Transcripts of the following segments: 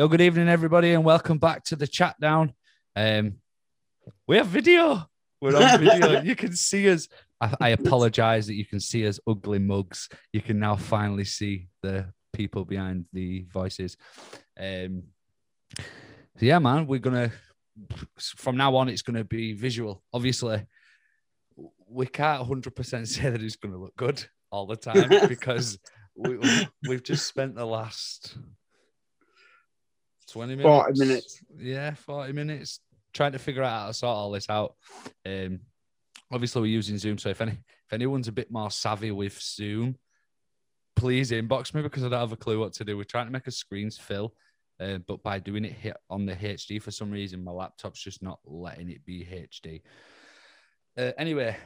Yo, good evening, everybody, and welcome back to the chat down. Um, we have video. We're on video. you can see us. I, I apologize that you can see us ugly mugs. You can now finally see the people behind the voices. Um, so yeah, man, we're gonna from now on. It's gonna be visual. Obviously, we can't 100 percent say that it's gonna look good all the time because we, we've just spent the last 20 minutes? 40 minutes. yeah 40 minutes. Trying to figure out how to sort all this out. Um obviously we're using zoom so if any if anyone's a bit more savvy with zoom please inbox me because i don't have a clue what to do. We're trying to make a screens fill uh, but by doing it hit on the hd for some reason my laptop's just not letting it be hd uh, anyway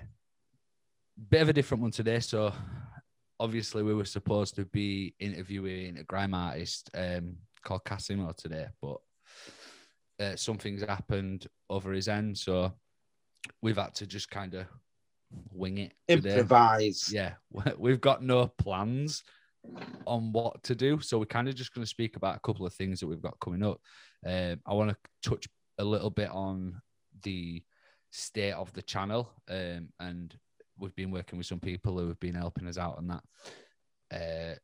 bit of a different one today. So obviously we were supposed to be interviewing a grime artist um, called Casimo today, but uh, something's happened over his end, so we've had to just kind of wing it today. Improvise. Yeah, we've got no plans on what to do, so we're kind of just going to speak about a couple of things that we've got coming up. Um, I want to touch a little bit on the state of the channel um, and we've been working with some people who have been helping us out on that. Uh,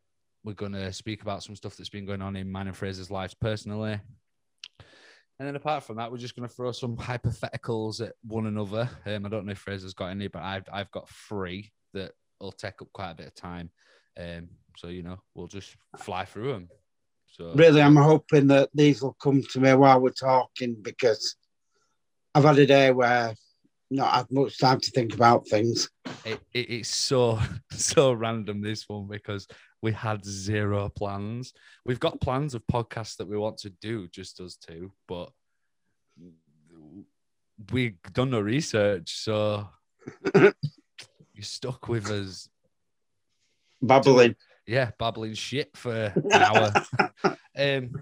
we're going to speak about some stuff that's been going on in mine and Fraser's lives personally. And then apart from that, we're just going to throw some hypotheticals at one another. Um, I don't know if Fraser's got any, but I've, I've got three that will take up quite a bit of time. Um, so, you know, we'll just fly through them. So Really, I'm hoping that these will come to me while we're talking because I've had a day where not had much time to think about things. it, it, it's so so random this one because we had zero plans. We've got plans of podcasts that we want to do, just us two, but we've done no research, so you're stuck with us. Babbling. Yeah, babbling shit for an hour. um,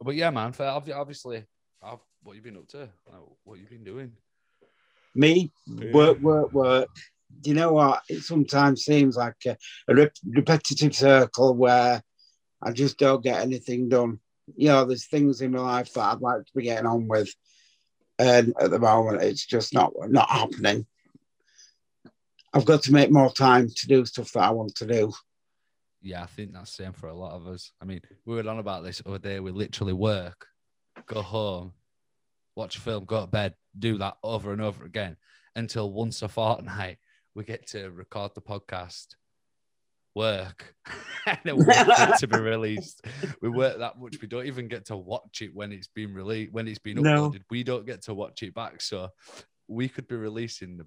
but yeah, man. For obviously, I've, what you been up to? Like, what you been doing? Me, work, work, work. You know what? It sometimes seems like a, a rep- repetitive circle where I just don't get anything done. You know, there's things in my life that I'd like to be getting on with, and at the moment, it's just not not happening. I've got to make more time to do stuff that I want to do. Yeah, I think that's the same for a lot of us. I mean, we were on about this other day. We literally work, go home, watch a film, go to bed, do that over and over again until once a fortnight we get to record the podcast, work, and then wait to be released. We work that much, we don't even get to watch it when it's been released, when it's been No. uploaded. We don't get to watch it back. So we could be releasing the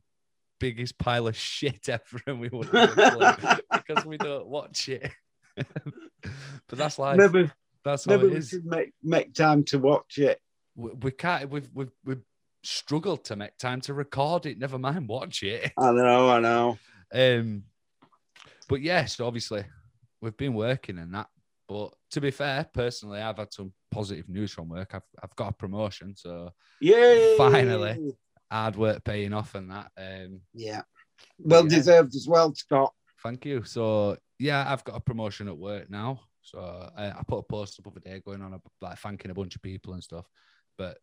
biggest pile of shit ever and we wouldn't have a clue because we don't watch it. but that's life. maybe That's maybe it we should make make time to watch it. We, we can't. We've we've we've struggled to make time to record it. Never mind watch it. I know, I know. Um, but yes, obviously we've been working and that. But to be fair, personally, I've had some positive news from work. I've I've got a promotion, so Yay! Finally. hard work paying off and that. Um, Yeah. Well yeah. deserved as well, Scott. Thank you. So yeah, I've got a promotion at work now. So I, I put a post up of a day going on, like thanking a bunch of people and stuff. But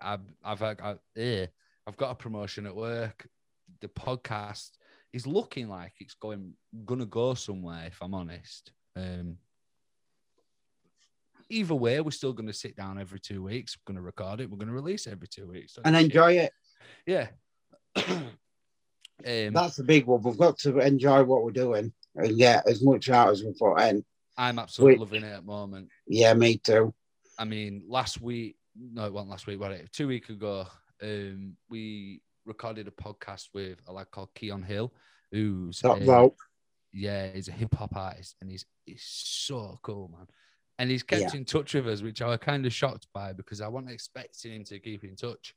I've I've I, eh, I've got a promotion at work. The podcast is looking like it's going gonna go somewhere. If I'm honest. Um, either way, we're still going to sit down every two weeks. We're going to record it. We're going to release it every two weeks. And enjoy it. Yeah. um, That's the big one. We've got to enjoy what we're doing and get as much out as we put in. I'm absolutely Wait. loving it at the moment. Yeah, me too. I mean, last week, no, it wasn't last week, was it? Two weeks ago, um, we recorded a podcast with a lad called Keon Hill, who's Top a- rope. yeah, he's a hip hop artist, and he's he's so cool, man. And he's kept Yeah. in touch with us, which I was kind of shocked by because I wasn't expecting him to keep in touch.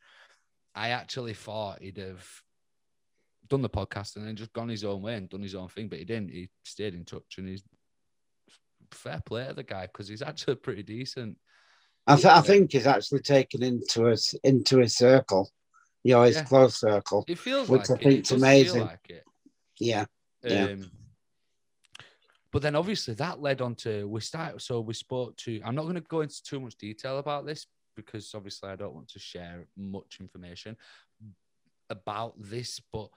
I actually thought he'd have done the podcast and then just gone his own way and done his own thing, but he didn't. He stayed in touch, and he's fair play to the guy because he's actually pretty decent. I, th- I think he's actually taken into us into his circle, you know, his Yeah. close circle. It feels Which like I it. It think's amazing. Like. Yeah. Yeah. Um, but then obviously that led on to we start. So we spoke to. I'm not going to go into too much detail about this because obviously I don't want to share much information about this, but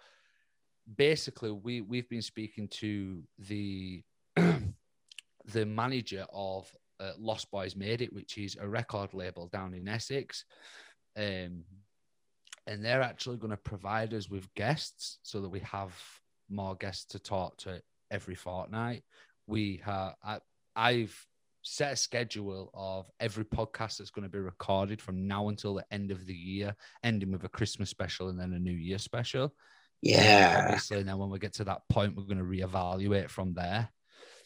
basically we we've been speaking to the the manager of uh, Lost Boys Made It, which is a record label down in Essex. Um, and they're actually going to provide us with guests so that we have more guests to talk to every fortnight. We have, I, I've set a schedule of every podcast that's going to be recorded from now until the end of the year, ending with a Christmas special and then a New Year special. Yeah. Obviously, and then when we get to that point, we're going to reevaluate from there.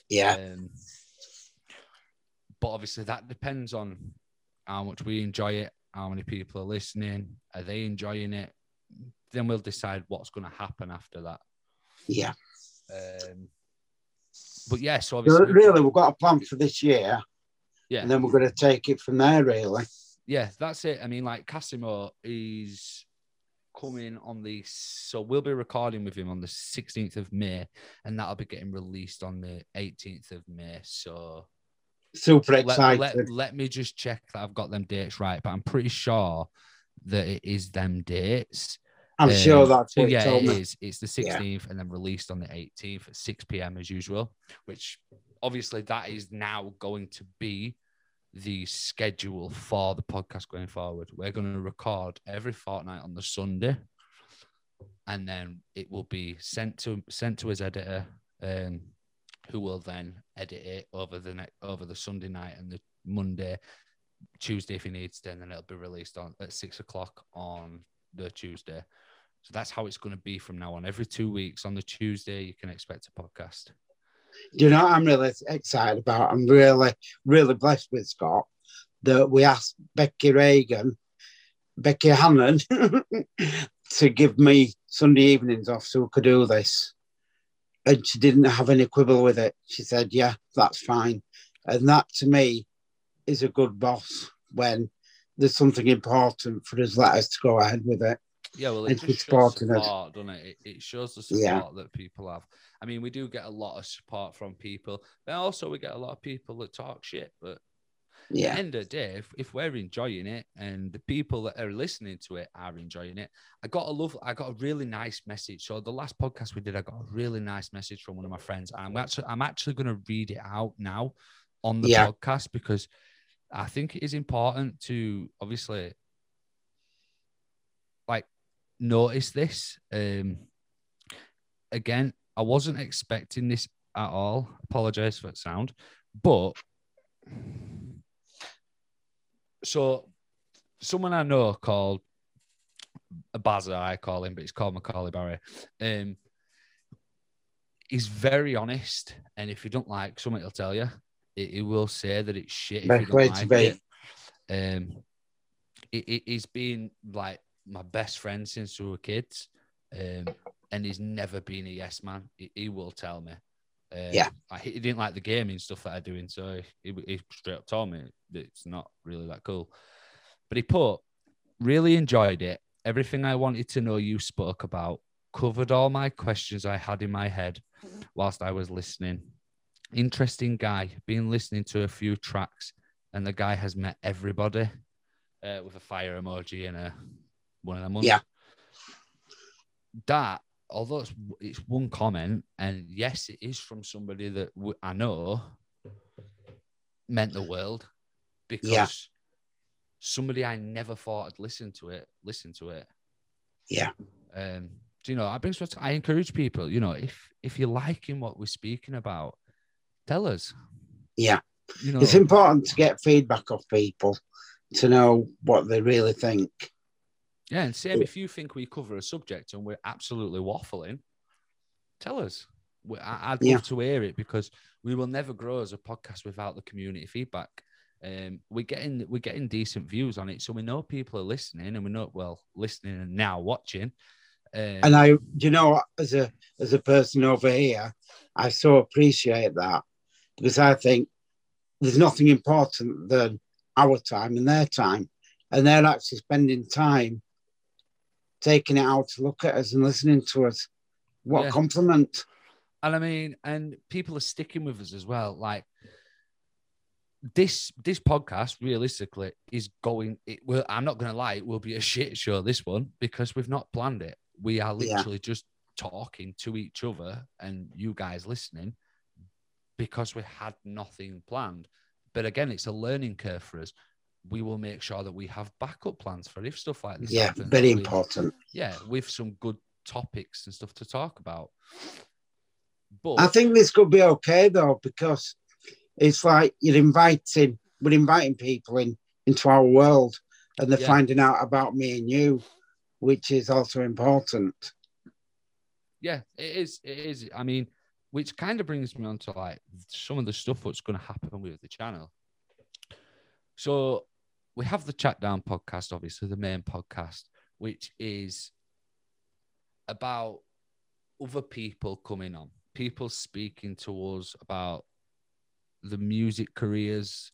Yeah. Um, but obviously, that depends on how much we enjoy it, how many people are listening, are they enjoying it? Then we'll decide what's going to happen after that. Yeah. Um, but yeah, so obviously, really, we've got a plan for this year, yeah, and then we're going to take it from there. Really. yeah, that's it. I mean, like Casimo is coming on the so we'll be recording with him on the 16th of May, and that'll be getting released on the 18th of May. So Super let, excited. let, let me just check that I've got them dates right, but I'm pretty sure that it is them dates. I'm Um, sure that's so yeah, it me. is. It's the 16th and then released on the 18th at 6 p.m. as usual, which obviously that is now going to be the schedule for the podcast going forward. We're going to record every fortnight on the Sunday, and then it will be sent to sent to his editor, um, who will then edit it over the next over the Sunday night and the Monday, Tuesday if he needs to, and then it'll be released on at six o'clock on the Tuesday. So that's how it's going to be from now on. Every two weeks on the Tuesday, you can expect a podcast. You know I'm really excited about? I'm really, really blessed with Scott that we asked Becky Reagan, Becky Hannon, to give me Sunday evenings off so we could do this. And she didn't have any quibble with it. She said, Yeah, that's fine. And that to me is a good boss when there's something important for us, let us to go ahead with it. Yeah, well, it just shows supporting us. support, doesn't it? it? It shows the support Yeah. that people have. I mean, we do get a lot of support from people, but also we get a lot of people that talk shit. But Yeah. end of the day, if, if we're enjoying it and the people that are listening to it are enjoying it, I got a love, I got a really nice message. So the last podcast we did, I got a really nice message from one of my friends. I'm actually, I'm actually going to read it out now on the Yeah. podcast because I think it is important to obviously like notice this. Um, again, I wasn't expecting this at all. Apologize for the sound, but so someone I know called Bazza, I call him, but he's called Macaulay Barry. Um, he's very honest, and if you don't like something, he'll tell you. He, will say that it's shit Best way to be. it. Um, he- he's been like my best friend since we were kids, um, and he's never been a yes man. He, he will tell me. Um, Yeah. like, he didn't like the gaming stuff that I'm doing, so he, he straight up told me it's not really that cool. But he put, really enjoyed it. Everything I wanted to know you spoke about covered all my questions I had in my head whilst I was listening. Interesting guy. Been listening to a few tracks, and the guy has met everybody uh, with a fire emoji and a one of them. ones. Yeah. That, although it's, it's one comment, and yes, it is from somebody that w- I know, meant the world because Yeah. somebody I never thought I'd listen to it, listen to it. Yeah. Um, do you know, I brings I encourage people, you know, if if you're liking what we're speaking about, tell us. Yeah. You know, It's important to get feedback off people to know what they really think. Yeah, and same if you think we cover a subject and we're absolutely waffling, tell us. I- I'd love Yeah. to hear it because we will never grow as a podcast without the community feedback. Um, we're getting we're getting decent views on it, so we know people are listening, and we know well listening and now watching. Um, And I, you know, as a as a person over here, I so appreciate that because I think there's nothing important than our time and their time, and they're actually spending time taking it out to look at us and listening to us. What Yeah. a compliment! And I mean, and people are sticking with us as well. Like this, this podcast realistically is going. It will. I'm not going to lie. It will be a shit show. This one because we've not planned it. We are Yeah. literally just talking to each other and you guys listening because we had nothing planned. But again, it's a learning curve for us. We will make sure that we have backup plans for if stuff like this. Yeah, happens, very with- important. Yeah, with some good topics and stuff to talk about. But I think this could be okay though, because it's like you're inviting, we're inviting people in into our world, and they're Yeah. finding out about me and you, which is also important. yeah, it is. It is. I mean, which kind of brings me on to like some of the stuff that's going to happen with the channel. So we have the Chat Down podcast, obviously the main podcast, which is about other people coming on, people speaking to us about the music careers,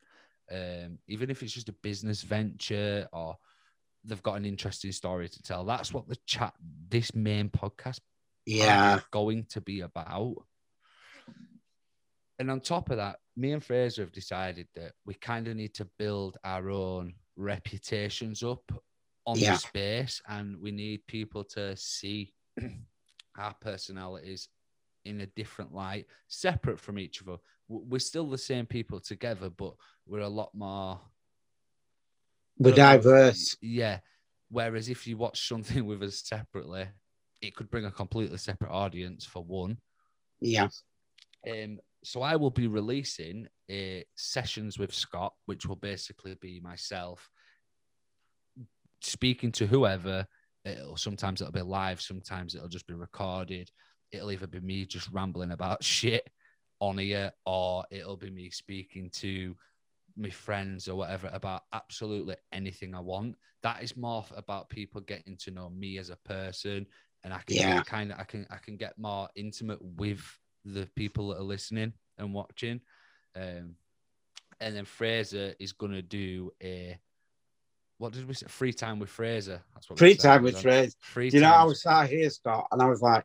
um, even if it's just a business venture or they've got an interesting story to tell. That's what the chat, this main podcast Yeah, going to be about. And on top of that, me and Fraser have decided that we kind of need to build our own reputations up on Yeah. the space, and we need people to see our personalities in a different light, separate from each other. We're still the same people together, but we're a lot more we're diverse. yeah. Whereas if you watch something with us separately, it could bring a completely separate audience for one. Yeah, Um, so I will be releasing uh, sessions with Scott, which will basically be myself speaking to whoever. It'll sometimes it'll be live, sometimes it'll just be recorded. It'll either be me just rambling about shit on here, or it'll be me speaking to my friends or whatever about absolutely anything I want. That is more about people getting to know me as a person, and I can Yeah. kind of I can I can get more intimate with the people that are listening and watching. Um, and then Fraser is gonna do a what did we say? Free time with Fraser. That's what free time with. Fraser. Free You know, I was sat here, Scott, and I was like,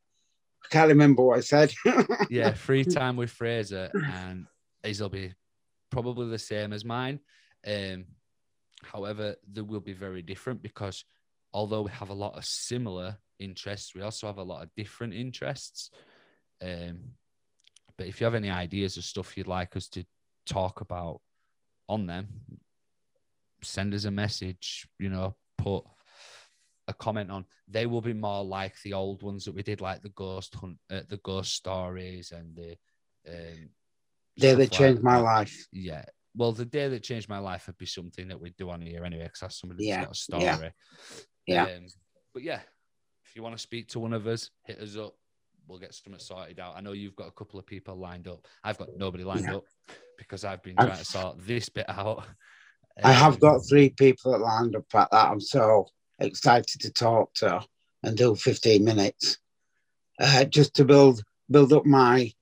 I can't remember what I said. yeah, free time with Fraser, and his will be probably the same as mine. Um, however, they will be very different because although we have a lot of similar interests, we also have a lot of different interests. Um, but if you have any ideas of stuff you'd like us to talk about on them, send us a message. You know, put a comment on. They will be more like the old ones that we did, like the ghost hunt, uh, the ghost stories, and the um, Day that changed like my life. Yeah. Well, the day that changed my life would be something that we'd do on here anyway, because that's somebody Yeah, that's got a yeah, story. yeah. Um, but yeah, if you want to speak to one of us, hit us up. We'll get something sorted out. I know you've got a couple of people lined up. I've got nobody lined Yeah. up because I've been I've- trying to sort this bit out. I have Um, got three people that lined up at that. I'm so excited to talk to and do 15 minutes uh, just to build build up my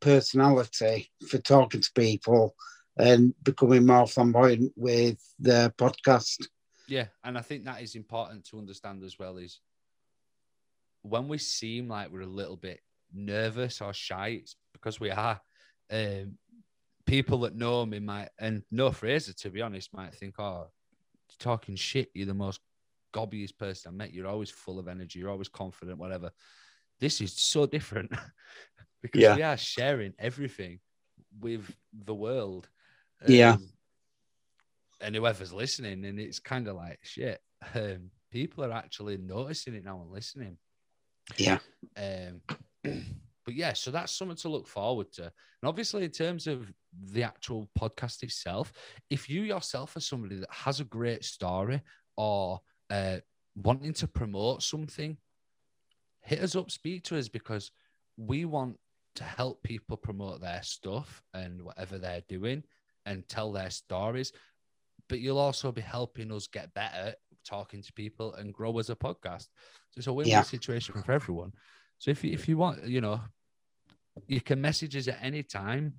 personality for talking to people and becoming more flamboyant with the podcast. Yeah, and I think that is important to understand as well. Is when we seem like we're a little bit nervous or shy, it's because we are. Um, people that know me might, and no Fraser to be honest, might think, "Oh, talking shit. You're the most gobbiest person I met. You're always full of energy. You're always confident. Whatever." This is so different because Yeah. we are sharing everything with the world. Yeah. Um, and whoever's listening, and it's kind of like shit. Um, people are actually noticing it now and listening. Yeah. Um, but yeah, so that's something to look forward to. And obviously, in terms of the actual podcast itself, if you yourself are somebody that has a great story or uh, wanting to promote something, hit us up, speak to us because we want to help people promote their stuff and whatever they're doing and tell their stories. But you'll also be helping us get better talking to people and grow as a podcast. So it's a win-win Yeah. situation for everyone. So if you, if you want, you know, you can message us at any time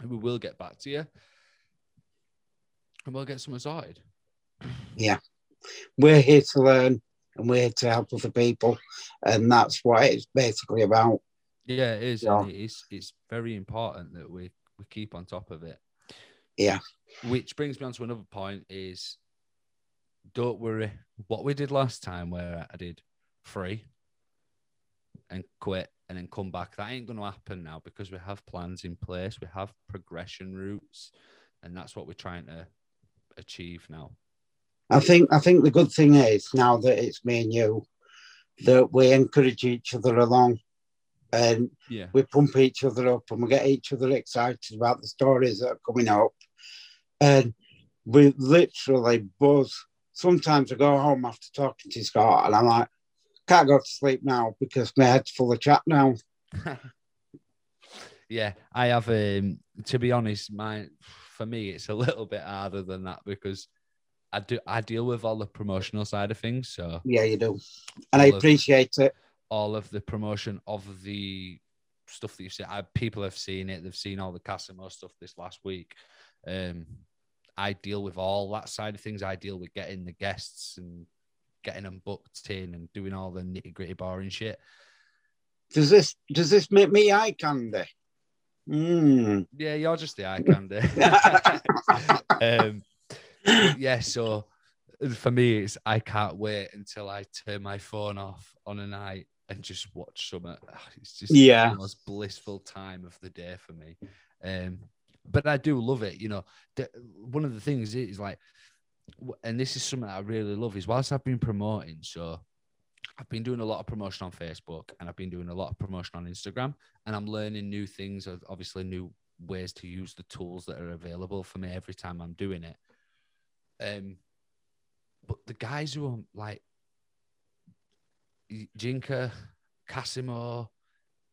and we will get back to you and we'll get something sorted. Yeah. We're here to learn and we're here to help other people. And that's what it's basically about. Yeah, it is. Yeah. It is it's very important that we, we keep on top of it. Yeah. Which brings me on to another point is don't worry. What we did last time where I did three and quit and then come back, that ain't gonna happen now because we have plans in place, we have progression routes, and that's what we're trying to achieve now. I think I think the good thing is now that it's me and you that we encourage each other along and Yeah. we pump each other up and we get each other excited about the stories that are coming up. And we literally buzz. Sometimes I go home after talking to Scott and I'm like, can't go to sleep now because my head's full of chat now. yeah, I have um to be honest, my for me it's a little bit harder than that because I do I deal with all the promotional side of things. So Yeah, you do. And I All of- appreciate it. all of the promotion of the stuff that you've seen. I, people have seen it. They've seen all the Casimo stuff this last week. Um, I deal with all that side of things. I deal with getting the guests and getting them booked in and doing all the nitty gritty boring shit. Does this does this make me eye candy? Mm. Yeah, you're just the eye candy. um, yeah, so for me, it's I can't wait until I turn my phone off on a night and just watch summer. It's just Yeah. the most blissful time of the day for me. Um, but I do love it. You know, the, one of the things is like, and this is something I really love is whilst I've been promoting, so I've been doing a lot of promotion on Facebook and I've been doing a lot of promotion on Instagram, and I'm learning new things, obviously new ways to use the tools that are available for me every time I'm doing it. Um, but the guys who are like Jinka, Casimo,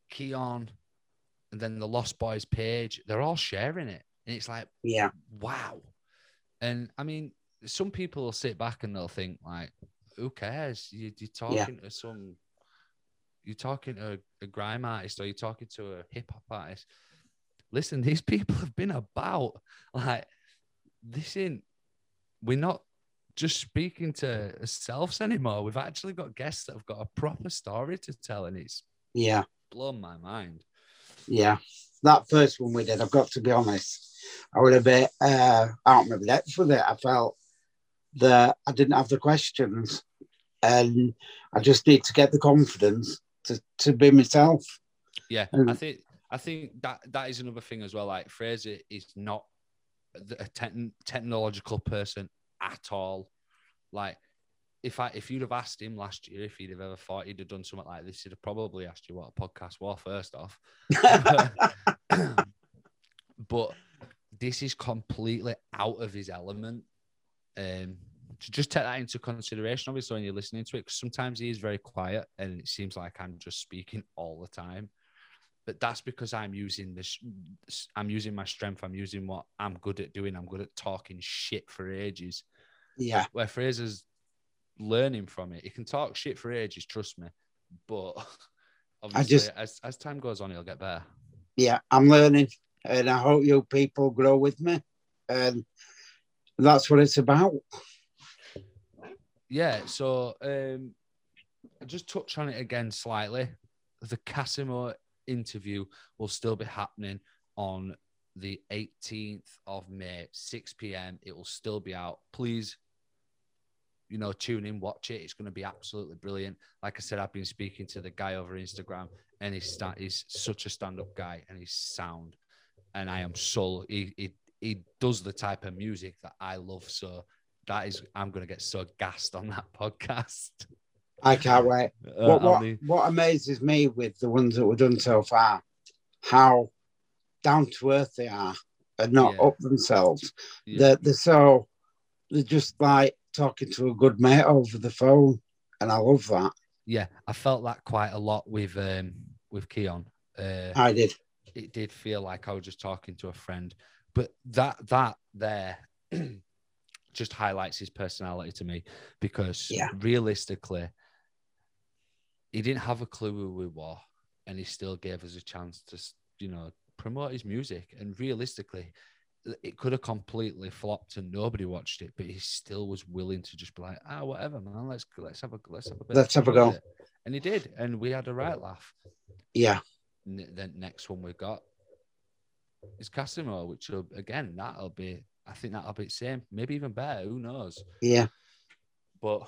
Keon, and then the Lost Boys page, they're all sharing it. And it's like, Yeah. wow. And I mean, some people will sit back and they'll think, like, who cares? You, you're talking to some, you're talking to a, a grime artist or you're talking to a hip hop artist. Listen, these people have been about. Like, this ain't, we're not just speaking to ourselves anymore. We've actually got guests that have got a proper story to tell, and it's Yeah. blown my mind. Yeah. That first one we did, I've got to be honest, I was a bit uh, out of my depth with it. I felt that I didn't have the questions and I just need to get the confidence to, to be myself. Yeah, Um, I think I think that that is another thing as well. Like Fraser is not a techn technological person at all. Like if I if you'd have asked him last year if he'd have ever thought he'd have done something like this, he'd have probably asked you what a podcast was first off. but this is completely out of his element. Um, to just take that into consideration, obviously, when you're listening to it, 'cause sometimes he is very quiet and it seems like I'm just speaking all the time. But that's because I'm using this, I'm using my strength, I'm using what I'm good at doing. I'm good at talking shit for ages. yeah. Where Fraser's learning from it, he can talk shit for ages, trust me. But obviously, just- as, as time goes on, he'll get better. Yeah. I'm learning and I hope you people grow with me. And that's what it's about. Yeah, so um, just touch on it again slightly. The Casimo interview will still be happening on the 18th of May, 6 p.m. It will still be out. Please, you know, tune in, watch it. It's going to be absolutely brilliant. Like I said, I've been speaking to the guy over Instagram, and he's sta- he's such a stand-up guy, and he's sound, and I am so he, he he does the type of music that I love. So that is, I'm going to get so gassed on that podcast. I can't wait. Uh, what, what, need- what amazes me with the ones that we've done so far, how down to earth they are and not Yeah. up themselves. yeah. They're, they're so, they're just like talking to a good mate over the phone. And I love that. yeah, I felt that quite a lot with um with Keon. Uh, I did. it did feel like I was just talking to a friend, but that that there just highlights his personality to me because Yeah. realistically, he didn't have a clue who we were, and he still gave us a chance to you know promote his music. And realistically, it could have completely flopped and nobody watched it, but he still was willing to just be like, ah, whatever, man. Let's let's have a let's have a bit Let's have a go. it." And he did, and we had a right laugh. Yeah. n- the next one we've got is Casimo, which will again that'll be I think that'll be the same, maybe even better. Who knows? Yeah. But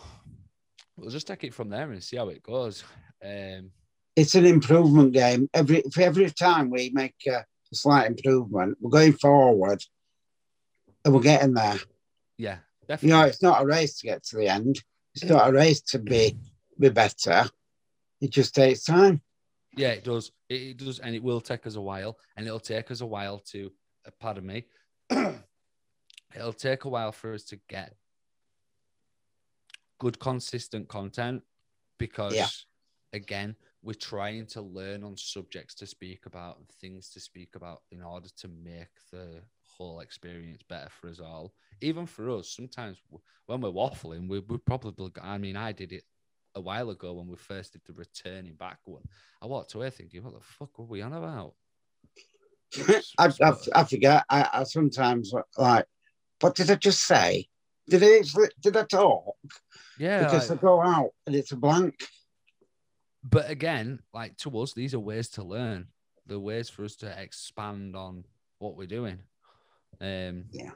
we'll just take it from there and see how it goes. Um, It's an improvement game. Every for every time we make a slight improvement, we're going forward, and we're getting there. yeah, You definitely. know, it's not a race to get to the end. It's not a race to be be better. It just takes time. Yeah, it does. It, it does, and it will take us a while, and it'll take us a while to. Uh, pardon me. it'll take a while for us to get good, consistent content because, Yeah. again, we're trying to learn on subjects to speak about and things to speak about in order to make the whole experience better for us all. Even for us, sometimes when we're waffling, we we probably. I mean, I did it a while ago when we first did the returning back one. I walked away thinking, what the fuck were we on about? I, I, I forget. I, I sometimes uh, like, what did I just say? Did I did I talk? Yeah. Because like- I go out and it's a blank. But again, like to us, these are ways to learn. They're ways for us to expand on what we're doing. Um, Yeah.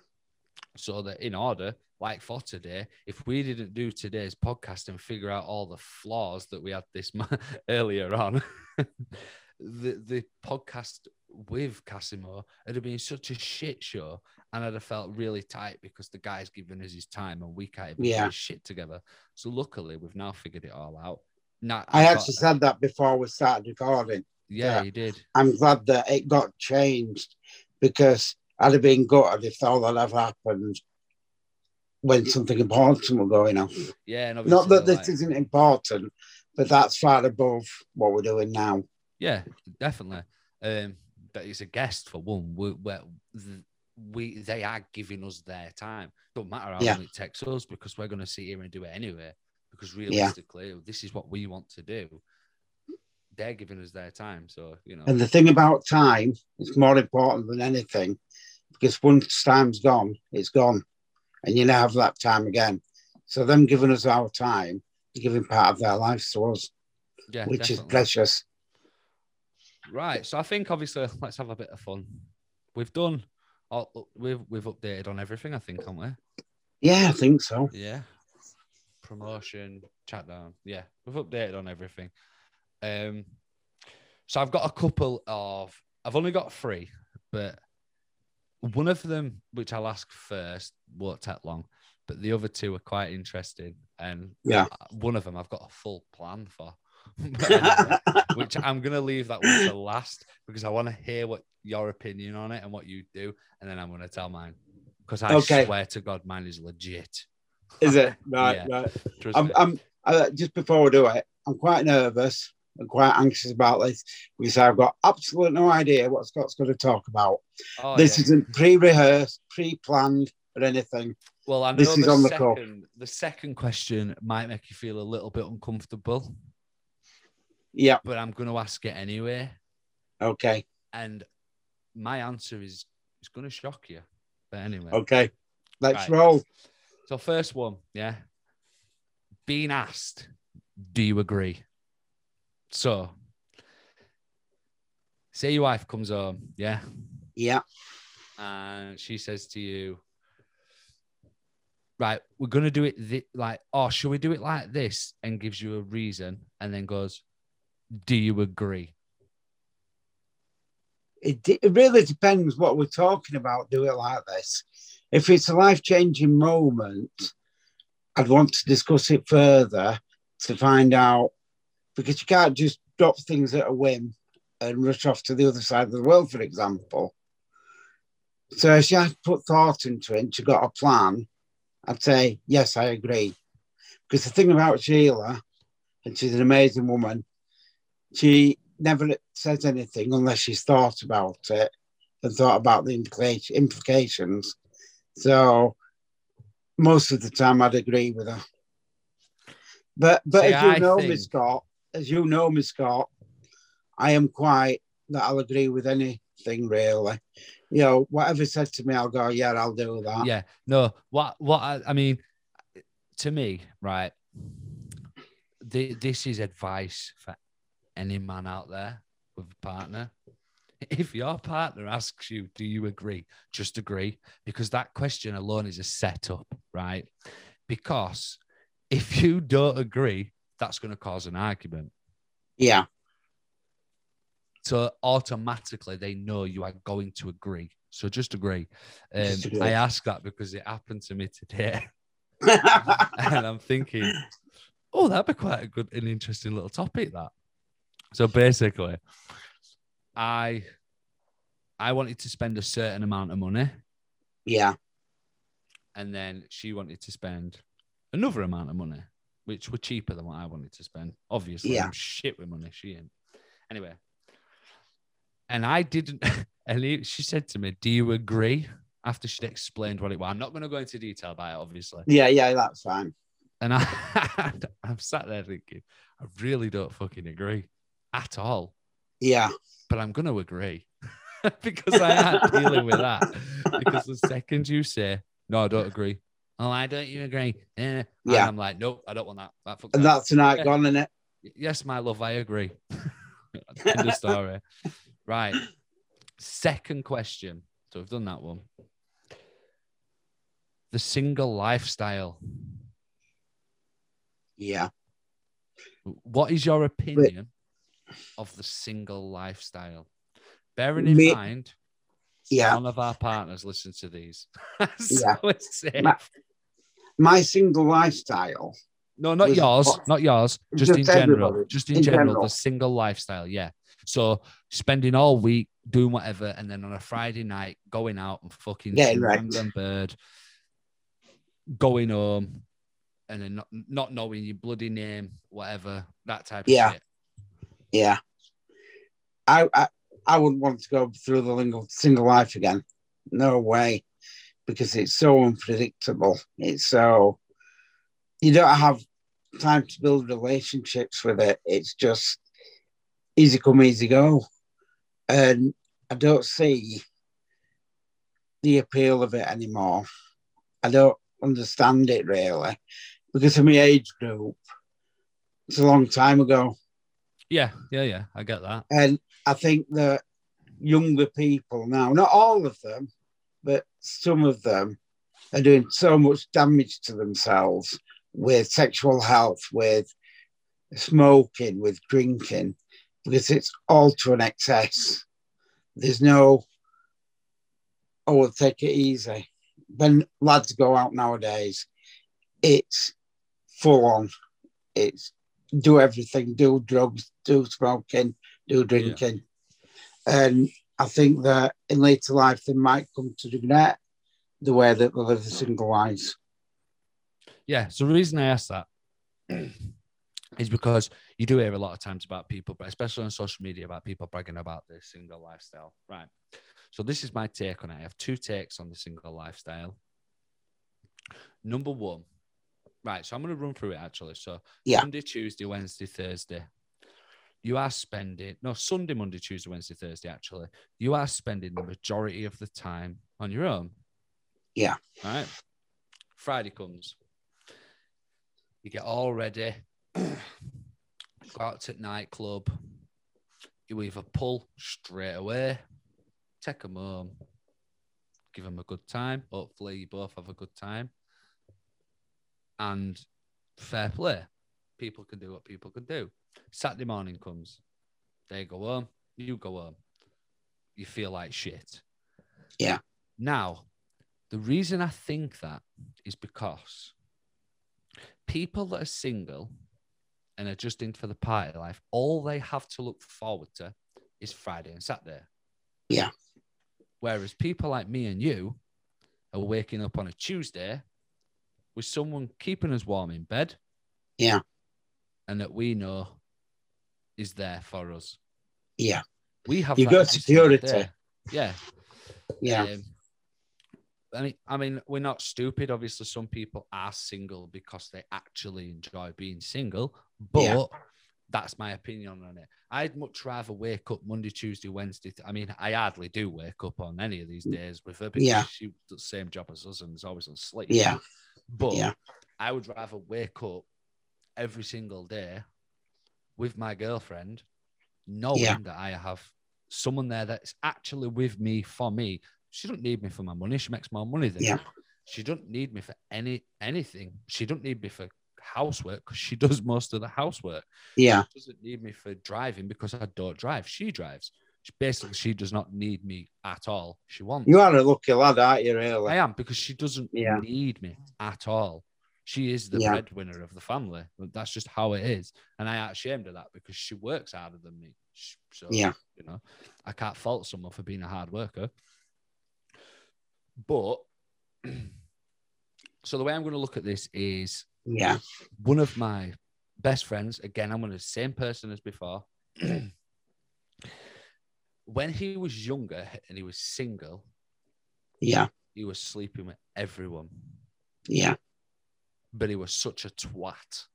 So that in order, like for today, if we didn't do today's podcast and figure out all the flaws that we had this earlier on, the the podcast with Casimo would have been such a shit show, and I'd have felt really tight because the guy's given us his time and we can't even Yeah. shit together. So luckily, we've now figured it all out. Now, I I've got- actually said that before we started recording. yeah, yeah. you did. I'm glad that it got changed because I'd have been gutted if all that had happened when something important was going on. Yeah, and Not that this like- isn't important, but that's far above what we're doing now. Yeah, definitely. Um, but it's a guest for one. We, we, we they are giving us their time. Don't matter how Yeah. long it takes us because we're going to sit here and do it anyway. Because realistically, this is what we want to do. They're giving us their time, so you know. And the thing about time is more important than anything because once time's gone, it's gone. And you never have that time again. So them giving us our time, giving part of their lives to us, yeah, which is precious. Right. So I think obviously let's have a bit of fun. We've done. We've we've updated on everything. I think, haven't we? Yeah, I think so. Yeah. Promotion, chat down. Yeah, we've updated on everything. Um, so I've got a couple of. I've only got three, but one of them, which I'll ask first, won't take long. But the other two are quite interesting, and Yeah. one of them I've got a full plan for. Anyway, which I'm gonna leave that one to last because I want to hear what your opinion on it and what you do, and then I'm gonna tell mine because I Okay. swear to God, mine is legit. Is it? Right, Yeah. right. I'm. I'm uh, just before we do it, I'm quite nervous and quite anxious about this because I've got absolutely no idea what Scott's going to talk about. Oh, this yeah. isn't pre-rehearsed, pre-planned, or anything. well. I know this is the on the cuff. second. The second question might make you feel a little bit uncomfortable, Yeah. but I'm going to ask it anyway. Okay. And my answer is it's going to shock you. But anyway, Okay. Let's Right. roll. So first one, yeah. Being asked, do you agree? So, say your wife comes home, yeah, Yeah. and she says to you, right, we're going to do it thi- like, oh, should we do it like this? And gives you a reason and then goes, do you agree? It, de- it really depends what we're talking about. Do it like this. If it's a life-changing moment, I'd want to discuss it further to find out because you can't just drop things at a whim and rush off to the other side of the world, for example. So if she had put thought into it and she got a plan, I'd say, yes, I agree. Because the thing about Sheila, and she's an amazing woman, she never says anything unless she's thought about it and thought about the implications. So most of the time I'd agree with her. But but See, as you I know, think- Miss Scott, as you know, Miss Scott, I am quite that I'll agree with anything really. You know, whatever said to me, I'll go, yeah, I'll do that. yeah no what what I, I mean to me right the, this is advice for any man out there with a partner, if your partner asks you, do you agree? Just agree. Because that question alone is a setup, right? Because if you don't agree, that's going to cause an argument. Yeah. So automatically they know you are going to agree. So just agree. Um, Just agree. I ask that because it happened to me today. and I'm thinking, oh, that'd be quite a good and interesting little topic. That. So basically, I I wanted to spend a certain amount of money, yeah. and then she wanted to spend another amount of money, which were cheaper than what I wanted to spend. Obviously, Yeah. I'm shit with money. She ain't. Anyway, and I didn't. And he, she said to me, "Do you agree?" After she'd explained what it was, I'm not going to go into detail about it, obviously. Yeah. Yeah. That's fine. And I, I'm sat there thinking, I really don't fucking agree at all. Yeah. But I'm going to agree because I am dealing with that. Because the second you say, no, I don't agree. Oh, I don't you agree? Eh. And Yeah. I'm like, nope, I don't want that. that And that. that's tonight Yeah. gone, isn't it? Yes, my love, I agree. End of story. Right. Second question. So we've done that one. The single lifestyle. Yeah. What is your opinion of the single lifestyle? Bearing in Me- mind, Yeah. none of our partners listen to these. so Yeah. Ma- My single lifestyle. no, not was- yours, not yours. Just, Just in general. everybody. Just in, In general, general. the single lifestyle. Yeah. So spending all week doing whatever, and then on a Friday night going out and fucking Getting wrecked. bird, going home, and then not, not knowing your bloody name, whatever that type Yeah. of shit. Yeah. I, I I wouldn't want to go through the single life again. No way. Because it's so unpredictable. It's so you don't have time to build relationships with it. It's just easy come, easy go. And I don't see the appeal of it anymore. I don't understand it really. Because of my age group, it's a long time ago. Yeah, yeah, yeah. I get that. And I think that younger people now, not all of them, but some of them are doing so much damage to themselves with sexual health, with smoking, with drinking, because it's all to an excess. There's no, oh, we'll take it easy. When lads go out nowadays, it's full on. It's do everything, do drugs, do smoking, do drinking. And I think that in later life they might come to regret the way that they live the single lives. Yeah. So the reason I asked that is because you do hear a lot of times about people, but especially on social media, about people bragging about their single lifestyle. Right. So this is my take on it. I have two takes on the single lifestyle. Number one, right. So I'm going to run through it actually. So Yeah. Monday, Tuesday, Wednesday, Thursday. You are spending no Sunday, Monday, Tuesday, Wednesday, Thursday. Actually, you are spending the majority of the time on your own. Yeah. Right. Friday comes. You get all ready. Go out to nightclub. You either pull straight away, take them home, give them a good time. Hopefully, you both have a good time. And fair play. People can do what people can do. Saturday morning comes. They go home. You go home. You feel like shit. Yeah. Now, the reason I think that is because people that are single and are just in for the party life, all they have to look forward to is Friday and Saturday. Yeah. Whereas people like me and you are waking up on a Tuesday with someone keeping us warm in bed. Yeah. And that we know is there for us. Yeah. We have You got security. Yeah. Yeah. Um, I mean, I mean, we're not stupid. Obviously, some people are single because they actually enjoy being single, but Yeah. That's my opinion on it. I'd much rather wake up Monday, Tuesday, Wednesday. I mean, I hardly do wake up on any of these mm. days with her because Yeah. she does the same job as us and is always on sleep. Yeah. But Yeah. I would rather wake up every single day with my girlfriend knowing Yeah. that I have someone there that's actually with me for me. She doesn't need me for my money. She makes more money than Yeah. me. She doesn't need me for any anything. She doesn't need me for housework because she does most of the housework. Yeah. She doesn't need me for driving because I don't drive. She drives. She, basically, she does not need me at all. She wants. You are a lucky lad, aren't you, really? I am because she doesn't Yeah. need me at all. She is the Yeah. breadwinner of the family. That's just how it is. And I ain't ashamed of that because she works harder than me. So, Yeah. you know, I can't fault someone for being a hard worker. But so the way I'm going to look at this is Yeah. one of my best friends, again, I'm to the same person as before. when he was younger and he was single, Yeah. he was sleeping with everyone, Yeah. but he was such a twat.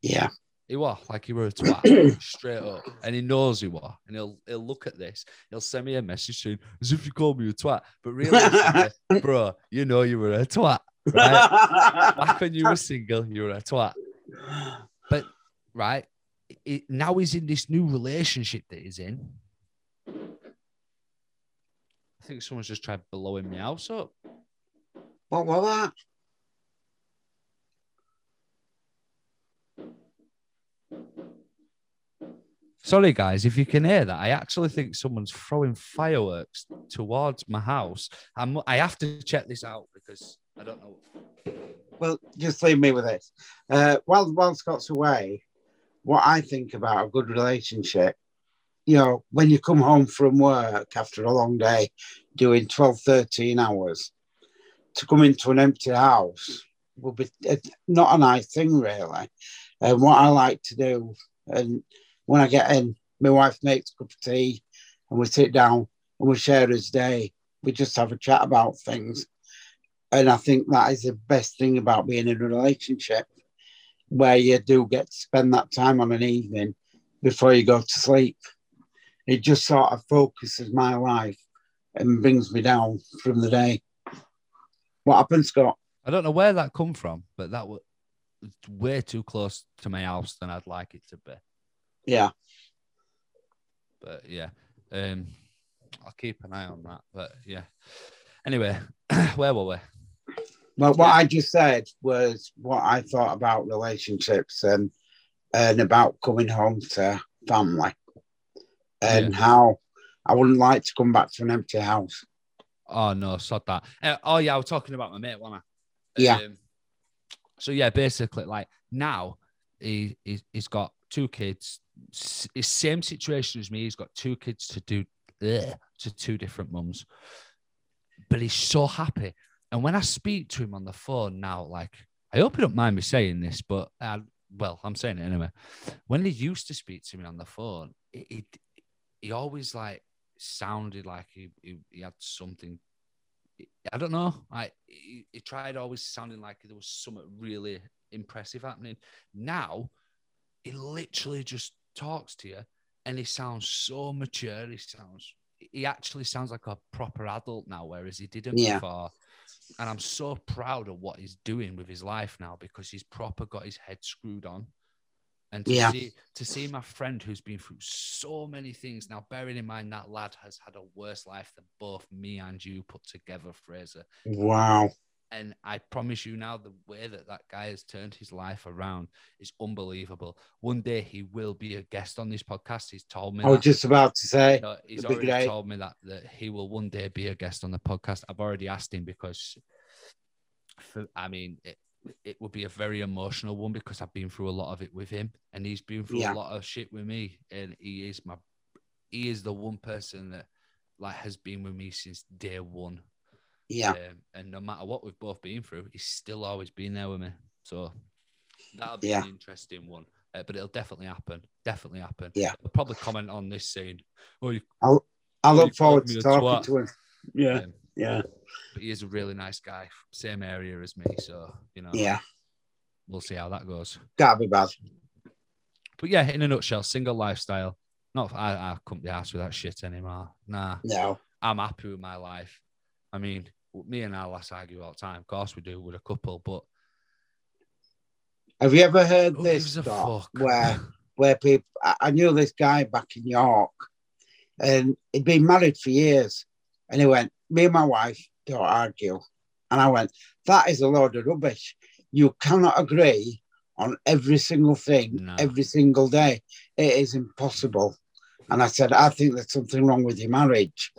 Yeah. He was like he were a twat, straight up, and he knows he was. And he'll he'll look at this. He'll send me a message saying, "As if you called me a twat," but really, bro, you know you were a twat. Right? Back when you were single, you were a twat. But right, it, now he's in this new relationship that he's in. I think someone's just tried blowing me house up. what was that? Sorry, guys, if you can hear that, I actually think someone's throwing fireworks towards my house. I'm, I have to check this out because I don't know. Well, just leave me with this. Uh, while while Scott's away, what I think about a good relationship, you know, when you come home from work after a long day, doing 12, 13 hours, to come into an empty house will be it's not a nice thing, really. And what I like to do, and when I get in, my wife makes a cup of tea, and we sit down and we share his day. We just have a chat about things. And I think that is the best thing about being in a relationship where you do get to spend that time on an evening before you go to sleep. It just sort of focuses my life and brings me down from the day. What happened, Scott? I don't know where that come from, but that was way too close to my house than I'd like it to be. Yeah. But yeah, um, I'll keep an eye on that. But yeah. Anyway, where were we? Well, what I just said was what I thought about relationships and and about coming home to family and how I wouldn't like to come back to an empty house. Oh no, sod that. Uh, oh yeah, I was talking about my mate, wasn't I? Yeah. Um, so yeah, basically, like now he, he he's got two kids. S- same situation as me. He's got two kids to do ugh, to two different mums, but he's so happy. And when I speak to him on the phone now, like I hope you don't mind me saying this, but uh, well, I'm saying it anyway. When he used to speak to me on the phone, it, it he always like sounded like he, he, he had something I don't know. I he, he tried always sounding like there was something really impressive happening. Now he literally just talks to you and he sounds so mature. He sounds he actually sounds like a proper adult now, whereas he didn't Yeah. before. And I'm so proud of what he's doing with his life now because he's proper got his head screwed on. And to Yeah. see to see my friend who's been through so many things now, bearing in mind that lad has had a worse life than both me and you put together, Fraser. Wow. And I promise you now, the way that that guy has turned his life around is unbelievable. One day he will be a guest on this podcast. He's told me I was that. just about to say, No, he's already day. told me that that he will one day be a guest on the podcast. I've already asked him because, for, I mean, it, it would be a very emotional one because I've been through a lot of it with him, and he's been through Yeah. a lot of shit with me, and he is my, he is the one person that like has been with me since day one. Yeah, Um, and no matter what we've both been through, he's still always been there with me. So that'll be Yeah. an interesting one. Uh, but it'll definitely happen. Definitely happen. Yeah. I'll probably comment on this scene. "Oh, you I Well, look forward to talking twat. to him. Yeah, Um, yeah, but he is a really nice guy, same area as me. So you know, yeah. we'll see how that goes. Can't be bad. But yeah, in a nutshell, single lifestyle. Not I, I couldn't be asked with that shit anymore. Nah, No. I'm happy with my life. I mean, me and our lass argue all the time. Of course, we do with a couple, but Have you ever heard Who this fuck? where where people, I, I knew this guy back in York and he'd been married for years. And he went, Me and my wife don't argue. And I went, That is a load of rubbish. You cannot agree on every single thing No. every single day. It is impossible. And I said, I think there's something wrong with your marriage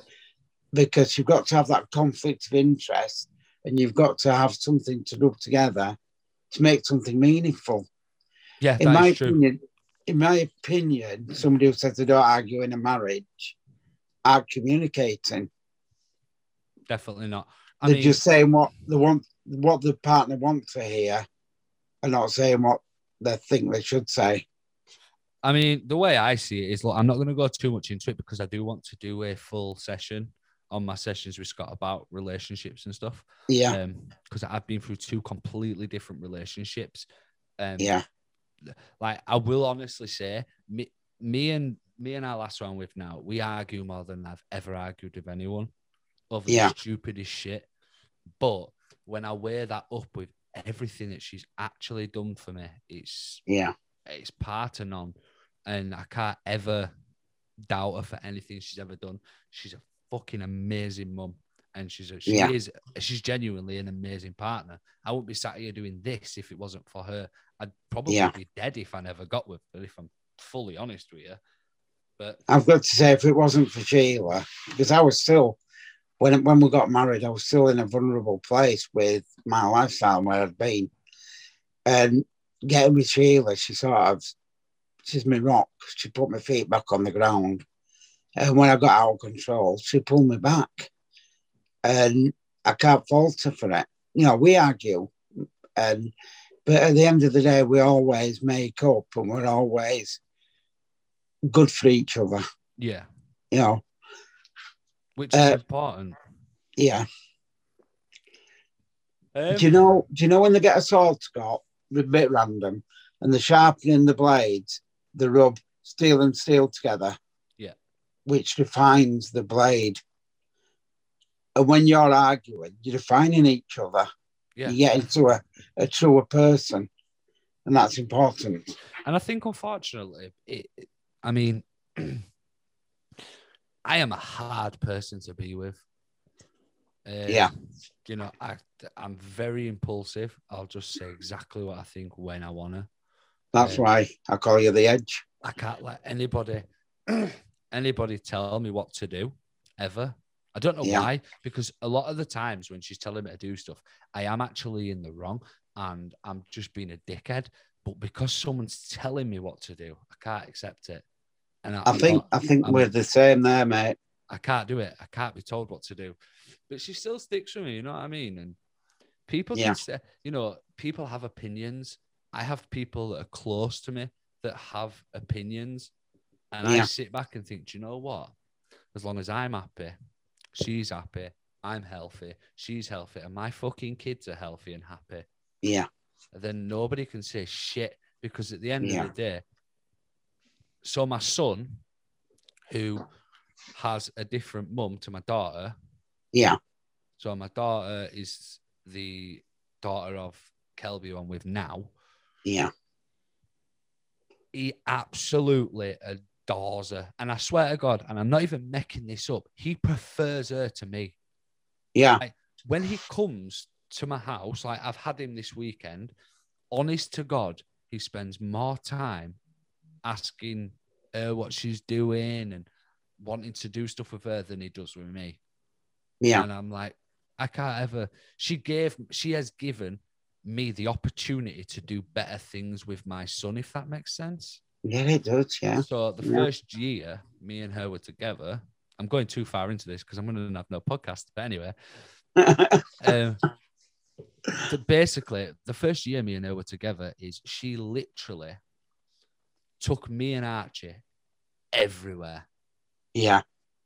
because you've got to have that conflict of interest and you've got to have something to rub together to make something meaningful. Yeah, In my is true. opinion, in my opinion, somebody who says they don't argue in a marriage are communicating. Definitely not. I They're mean, just saying what they want, what the partner wants to hear, and not saying what they think they should say. I mean, the way I see it is, look, I'm not going to go too much into it because I do want to do a full session on my sessions with Scott about relationships and stuff. Yeah, Um, because I've been through two completely different relationships. Um, yeah, like I will honestly say, me, me and me and our last one with now, we argue more than I've ever argued with anyone over Yeah. the stupidest shit. But when I weigh that up with everything that she's actually done for me, it's yeah, it's part of none. And I can't ever doubt her for anything she's ever done. She's a fucking amazing mum. And she's a, she Yeah. is she's genuinely an amazing partner. I wouldn't be sat here doing this if it wasn't for her. I'd probably Yeah. be dead if I never got with her, if I'm fully honest with you. But I've got to say, if it wasn't for Sheila, because I was still, when when we got married, I was still in a vulnerable place with my lifestyle where I'd been. And getting with Sheila, she sort of, she's my rock. She put my feet back on the ground. And when I got out of control, she pulled me back. And I can't fault her for it. You know, we argue. And but at the end of the day, we always make up and we're always good for each other. yeah, You know, which is Uh, important. yeah. Um, do you know? Do you know when they get a sword got a bit random, and they're sharpening the blades, they rub steel and steel together. Which defines the blade. And when you're arguing, you're defining each other. yeah. You get into a, a truer person, and that's important. And I think, unfortunately, it, I mean, I am a hard person to be with. Um, Yeah. You know, I, I'm very impulsive. I'll just say exactly what I think when I want to. That's Yeah. why I call you the edge. I can't let anybody, anybody tell me what to do ever. I don't know Yeah. why, because a lot of the times when she's telling me to do stuff, I am actually in the wrong and I'm just being a dickhead. But because someone's telling me what to do, I can't accept it. And I think I think I'm- we're the same there, mate. I can't do it. I can't be told what to do. But she still sticks with me, you know what I mean? And people Yeah. can say, you know, people have opinions. I have people that are close to me that have opinions. And I sit back and think, do you know what? As long as I'm happy, she's happy, I'm healthy, she's healthy, and my fucking kids are healthy and happy, Yeah, then nobody can say shit because at the end Yeah. of the day, so my son, who has a different mum to my daughter, yeah, so my daughter is the daughter of Kelby, who I'm with now. yeah, He absolutely her, and I swear to God, and I'm not even making this up. He prefers her to me. yeah, when he comes to my house, like I've had him this weekend, honest to God, he spends more time asking her what she's doing and wanting to do stuff with her than he does with me. yeah, And I'm like, I can't ever. She gave, she has given me the opportunity to do better things with my son, if that makes sense. Yeah. It does. Yeah, So the Yeah. first year me and her were together, I'm going too far into this because I'm going to have no podcast. But anyway, um, so basically, the first year me and her were together is she literally took me and Archie everywhere, yeah,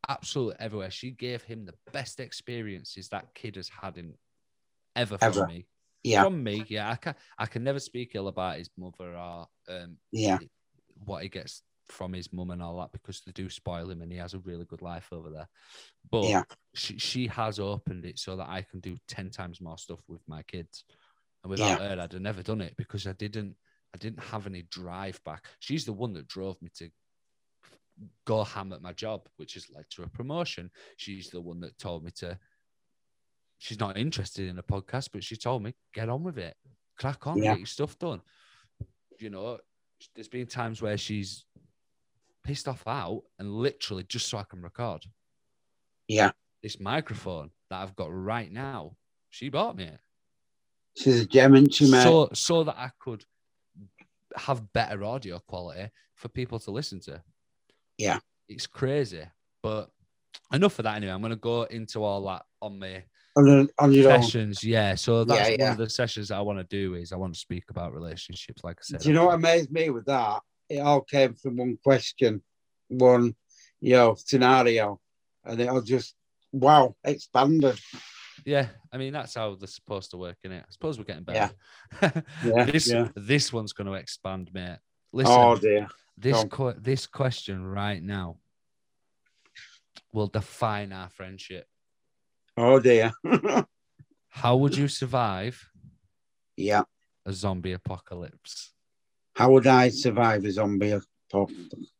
absolutely everywhere. She gave him the best experiences that kid has had in ever from Ever. me. yeah, From me, yeah. I can I can never speak ill about his mother or um, yeah, what he gets from his mum and all that because they do spoil him and he has a really good life over there. But Yeah. she, she has opened it so that I can do 10 times more stuff with my kids. And without her, I'd have never done it because I didn't I didn't have any drive back. She's the one that drove me to go ham at my job, which has led to a promotion. She's the one that told me to. She's not interested in a podcast, but she told me get on with it, crack on, Yeah. get your stuff done. You know, there's been times where she's pissed off out and literally just so I can record Yeah. this microphone that I've got right now. She bought me it She's a gem, isn't she, mate? so so that I could have better audio quality for people to listen to. Yeah. It's crazy. But enough of that anyway. I'm gonna go into all that on my on, a- on your own. sessions. Yeah. So that's Yeah, one of the sessions that I want to do is I want to speak about relationships, like I said. Do you know what amazed me with that? It all came from one question, one, you know, scenario, and it all just wow expanded. Yeah, I mean that's how they're supposed to work, in it. I suppose we're getting better. Yeah, this yeah. this one's gonna expand, mate. Oh, Listen, Oh dear. this go this question right now will define our friendship. Oh dear. How would you survive yeah. a zombie apocalypse? How would I survive a zombie apocalypse?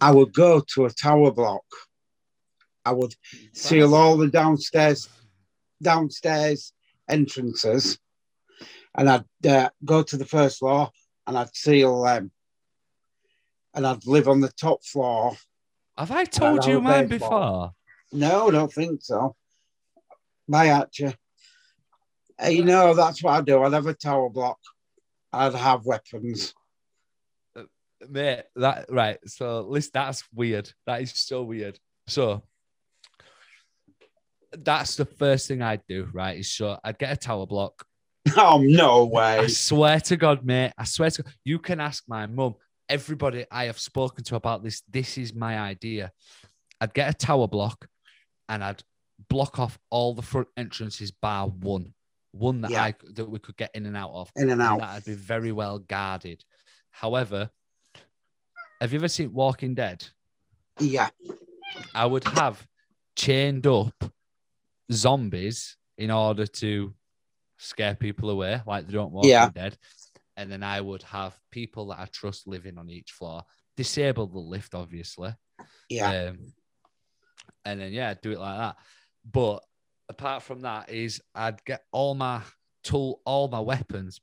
I would go to a tower block. I would seal all the downstairs downstairs entrances, and I'd uh, go to the first floor and I'd seal them, and I'd live on the top floor. Have I told you mine before? No, I don't think so. Bye, Archie. Uh, You know, that's what I'd do. I'd have a tower block. I'd have weapons. Mate, that right. So listen, that's weird. That is so weird. So that's the first thing I'd do, right? Is so I'd get a tower block. Oh no way. I swear to God, mate. I swear to God. you can ask my mum. Everybody I have spoken to about this, this is my idea. I'd get a tower block and I'd block off all the front entrances bar one. One that Yeah. I that we could get in and out of. In and and out. that'd be very well guarded. However, have you ever seen Walking Dead? Yeah, I would have chained up zombies in order to scare people away, like they don't walk Yeah. dead. And then I would have people that I trust living on each floor. Disable the lift, obviously. yeah, Um, and then yeah, do it like that. But apart from that, is I'd get all my tool, all my weapons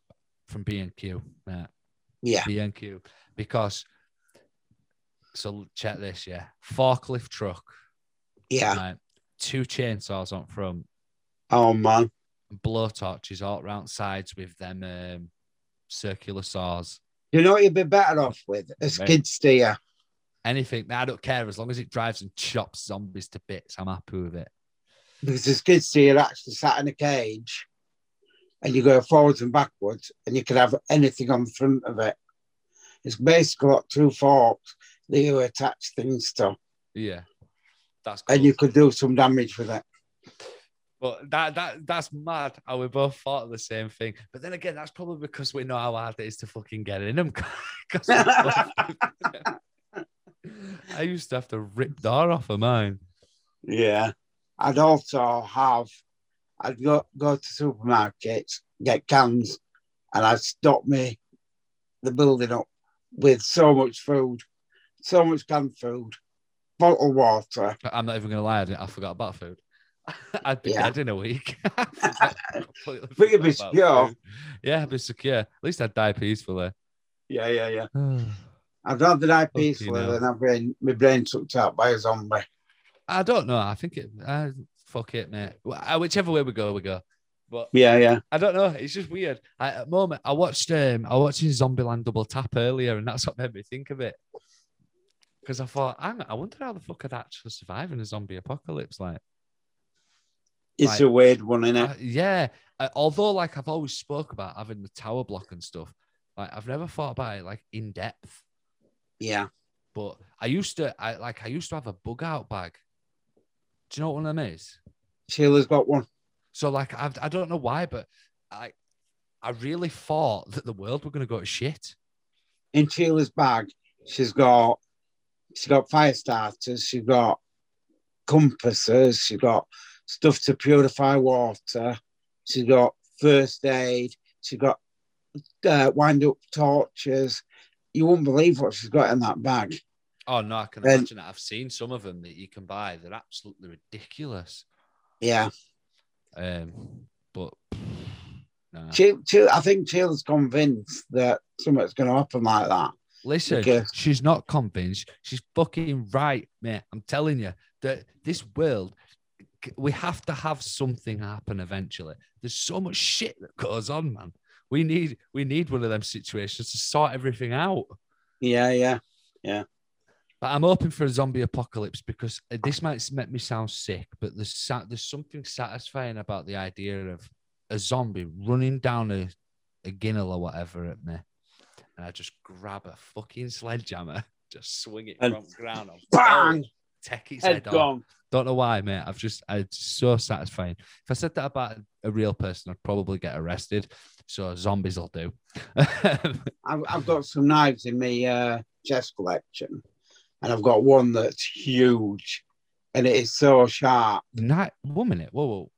from B and Q. Yeah. yeah, B and Q because. So check this, yeah. Forklift truck, yeah. right? Two chainsaws on front, Oh man, blowtorches all round sides with them um, circular saws. you know what you'd be better off with a skid steer. Anything. I don't care as long as it drives and chops zombies to bits. I'm happy with it. because the skid steer actually sat in a cage, and you go forwards and backwards, and you can have anything on the front of it. It's basically got two forks that you attach things to, Yeah, that's cool. and you could do some damage with it. But that that that's mad. How we both thought of the same thing. But then again, that's probably because we know how hard it is to fucking get in them. 'Cause we both- I used to have to rip door off of mine. Yeah. I'd also have, I'd go, go to supermarkets, get cans, and I'd stock me the building up with so much food, so much canned food, bottled water. I'm not even gonna lie. I, didn't, I forgot about food. I'd be Yeah. dead in a week. But you'd be secure. food. Yeah, I'd be secure. At least I'd die peacefully. Yeah, yeah, yeah. I'd rather die peacefully than have brain, my brain sucked out by a zombie. I don't know. I think it. Uh, fuck it, mate. Uh, Whichever way we go, we go. But Yeah, yeah. I don't know. It's just weird. I, at the moment, I watched um, I watched Zombieland Double Tap earlier, and that's what made me think of it. Because I thought, I wonder how the fuck I'd actually survive in a zombie apocalypse. Like, It's Right. a weird one, innit? Uh, yeah. Uh, although, like, I've always spoke about having the tower block and stuff. Like, I've never thought about it like in depth. Yeah. But I used to, I like, I used to have a bug out bag. Do you know what one of them is? Sheila's got one. So, like, I've, I don't know why, but I, I really thought that the world were going to go to shit. In Sheila's bag, she's got she's got fire starters, she's got compasses, she's got stuff to purify water, she's got first aid, she's got uh, wind up torches. You won't believe what she's got in that bag. Oh no, I can And- imagine it. I've seen some of them that you can buy. They're absolutely ridiculous. Yeah, Um, but no. she, she, I think Sheila's convinced that something's going to happen like that. Listen, because- she's not convinced. She's fucking right, mate. I'm telling you that this world, we have to have something happen eventually. There's so much shit that goes on, man. We need we need one of them situations to sort everything out. Yeah, yeah, yeah. But I'm hoping for a zombie apocalypse because this might make me sound sick, but there's there's something satisfying about the idea of a zombie running down a, a ginnel or whatever at me, and I just grab a fucking sledgehammer, just swing it And from the ground, and bang, take its head head off. gone. Don't know why, mate. I've just it's so satisfying. If I said that about a real person, I'd probably get arrested. So zombies will do. I've, I've got some knives in my uh, chest collection, and I've got one that's huge, and it is so sharp. Kni- one minute, whoa, whoa.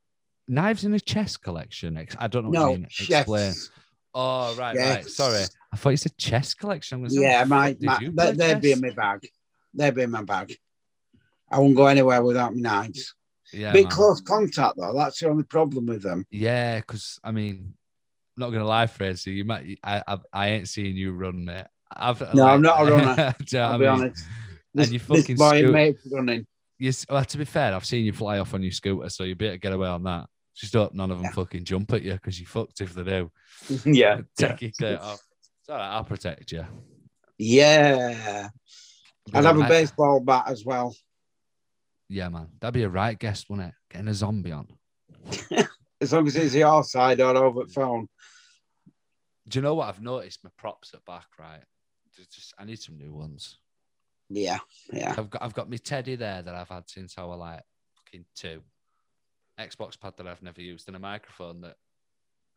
Knives in a chest collection. I don't know what No, you mean. Explain. chefs. Oh, right, right. Sorry. I thought you said chest collection. Was Yeah, my, my they, they'd be in my bag. They'd be in my bag. I won't go anywhere without my knives. Yeah, Bit man. close contact though. That's the only problem with them. Yeah, because I mean, not gonna lie, Fraser, you might. I, I, I ain't seen you run, mate. I've, No, I'm not a runner, Do you know I'll be mean? honest. This, you fucking boy scoot- mate running. Yes. Well, to be fair, I've seen you fly off on your scooter, so you better get away on that. Just hope none of them Yeah. fucking jump at you because you fucked if they do. yeah. Take your coat off. It's all right, I'll protect you. Yeah. I'd have a baseball bat as well. Yeah, man. That'd be a right guest, wouldn't it? Getting a zombie on. As long as it's your side or over the phone. Do you know what I've noticed? My props are back, right? Just I need some new ones. Yeah. Yeah. I've got I've got my teddy there that I've had since I was like fucking two. Xbox pad that I've never used and a microphone that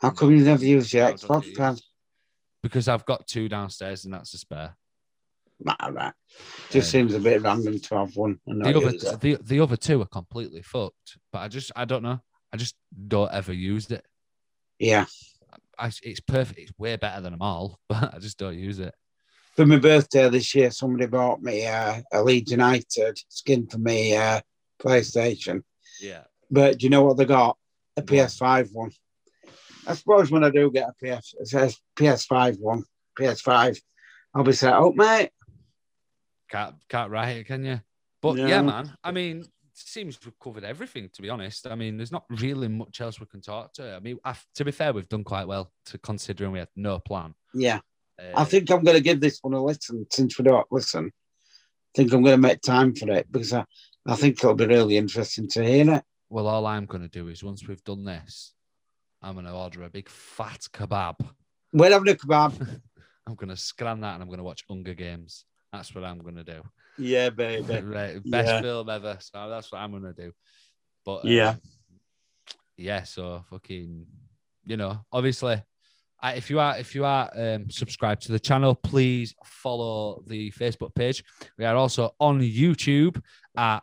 How come you never use your Xbox pad? because I've got two downstairs and that's a spare. Nah, right. Just Um, seems a bit random to have one. And The other the, the other two are completely fucked. But I just I don't know. I just don't ever use it. Yeah. I, it's perfect. It's way better than them all, but I just don't use it. For my birthday this year, somebody bought me uh, a Leeds United skin for me uh, PlayStation. Yeah. But do you know what they got? A PS5 one. I suppose when I do get a PS, it says PS5 one, PS5, I'll be set up, mate. Can't can't write it, can you? But No. yeah, man. I mean, seems we've covered everything. To be honest, I mean, there's not really much else we can talk to. I mean, i to be fair, we've done quite well to considering we had no plan. Yeah. Uh, I think I'm going to give this one a listen since we don't listen. I think I'm going to make time for it because I, I think it'll be really interesting to hear it. Well, all I'm going to do is once we've done this, I'm going to order a big fat kebab. We're having a kebab. I'm going to scan that and I'm going to watch Hunger Games. That's what I'm going to do. Yeah, baby. right, best Yeah. film ever. So that's what I'm going to do. But uh, Yeah. yeah. So fucking, you know, obviously, I, if you are if you are um, subscribed to the channel, please follow the Facebook page. We are also on YouTube at.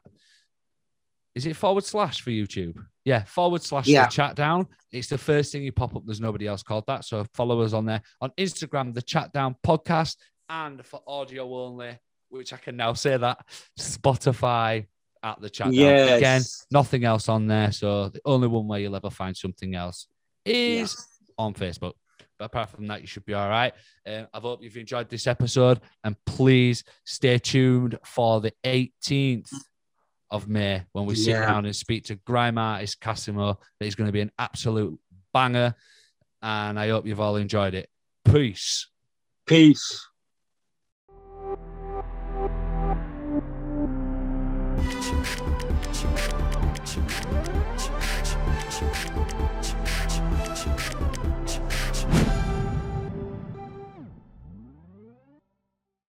Is it forward slash for YouTube? Yeah, forward slash Yeah. the chat down. It's the first thing you pop up. There's nobody else called that. So follow us on there. On Instagram, the chat down podcast. And for audio only, which I can now say that, Spotify at the chat. Yes. Again, nothing else on there. So the only one where you'll ever find something else is on Facebook. But apart from that, you should be all right. Um, I hope you've enjoyed this episode. And please stay tuned for the 18th of May when we sit Yeah. down and speak to grime artist Casimo. That is going to be an absolute banger. And I hope you've all enjoyed it. Peace. Peace.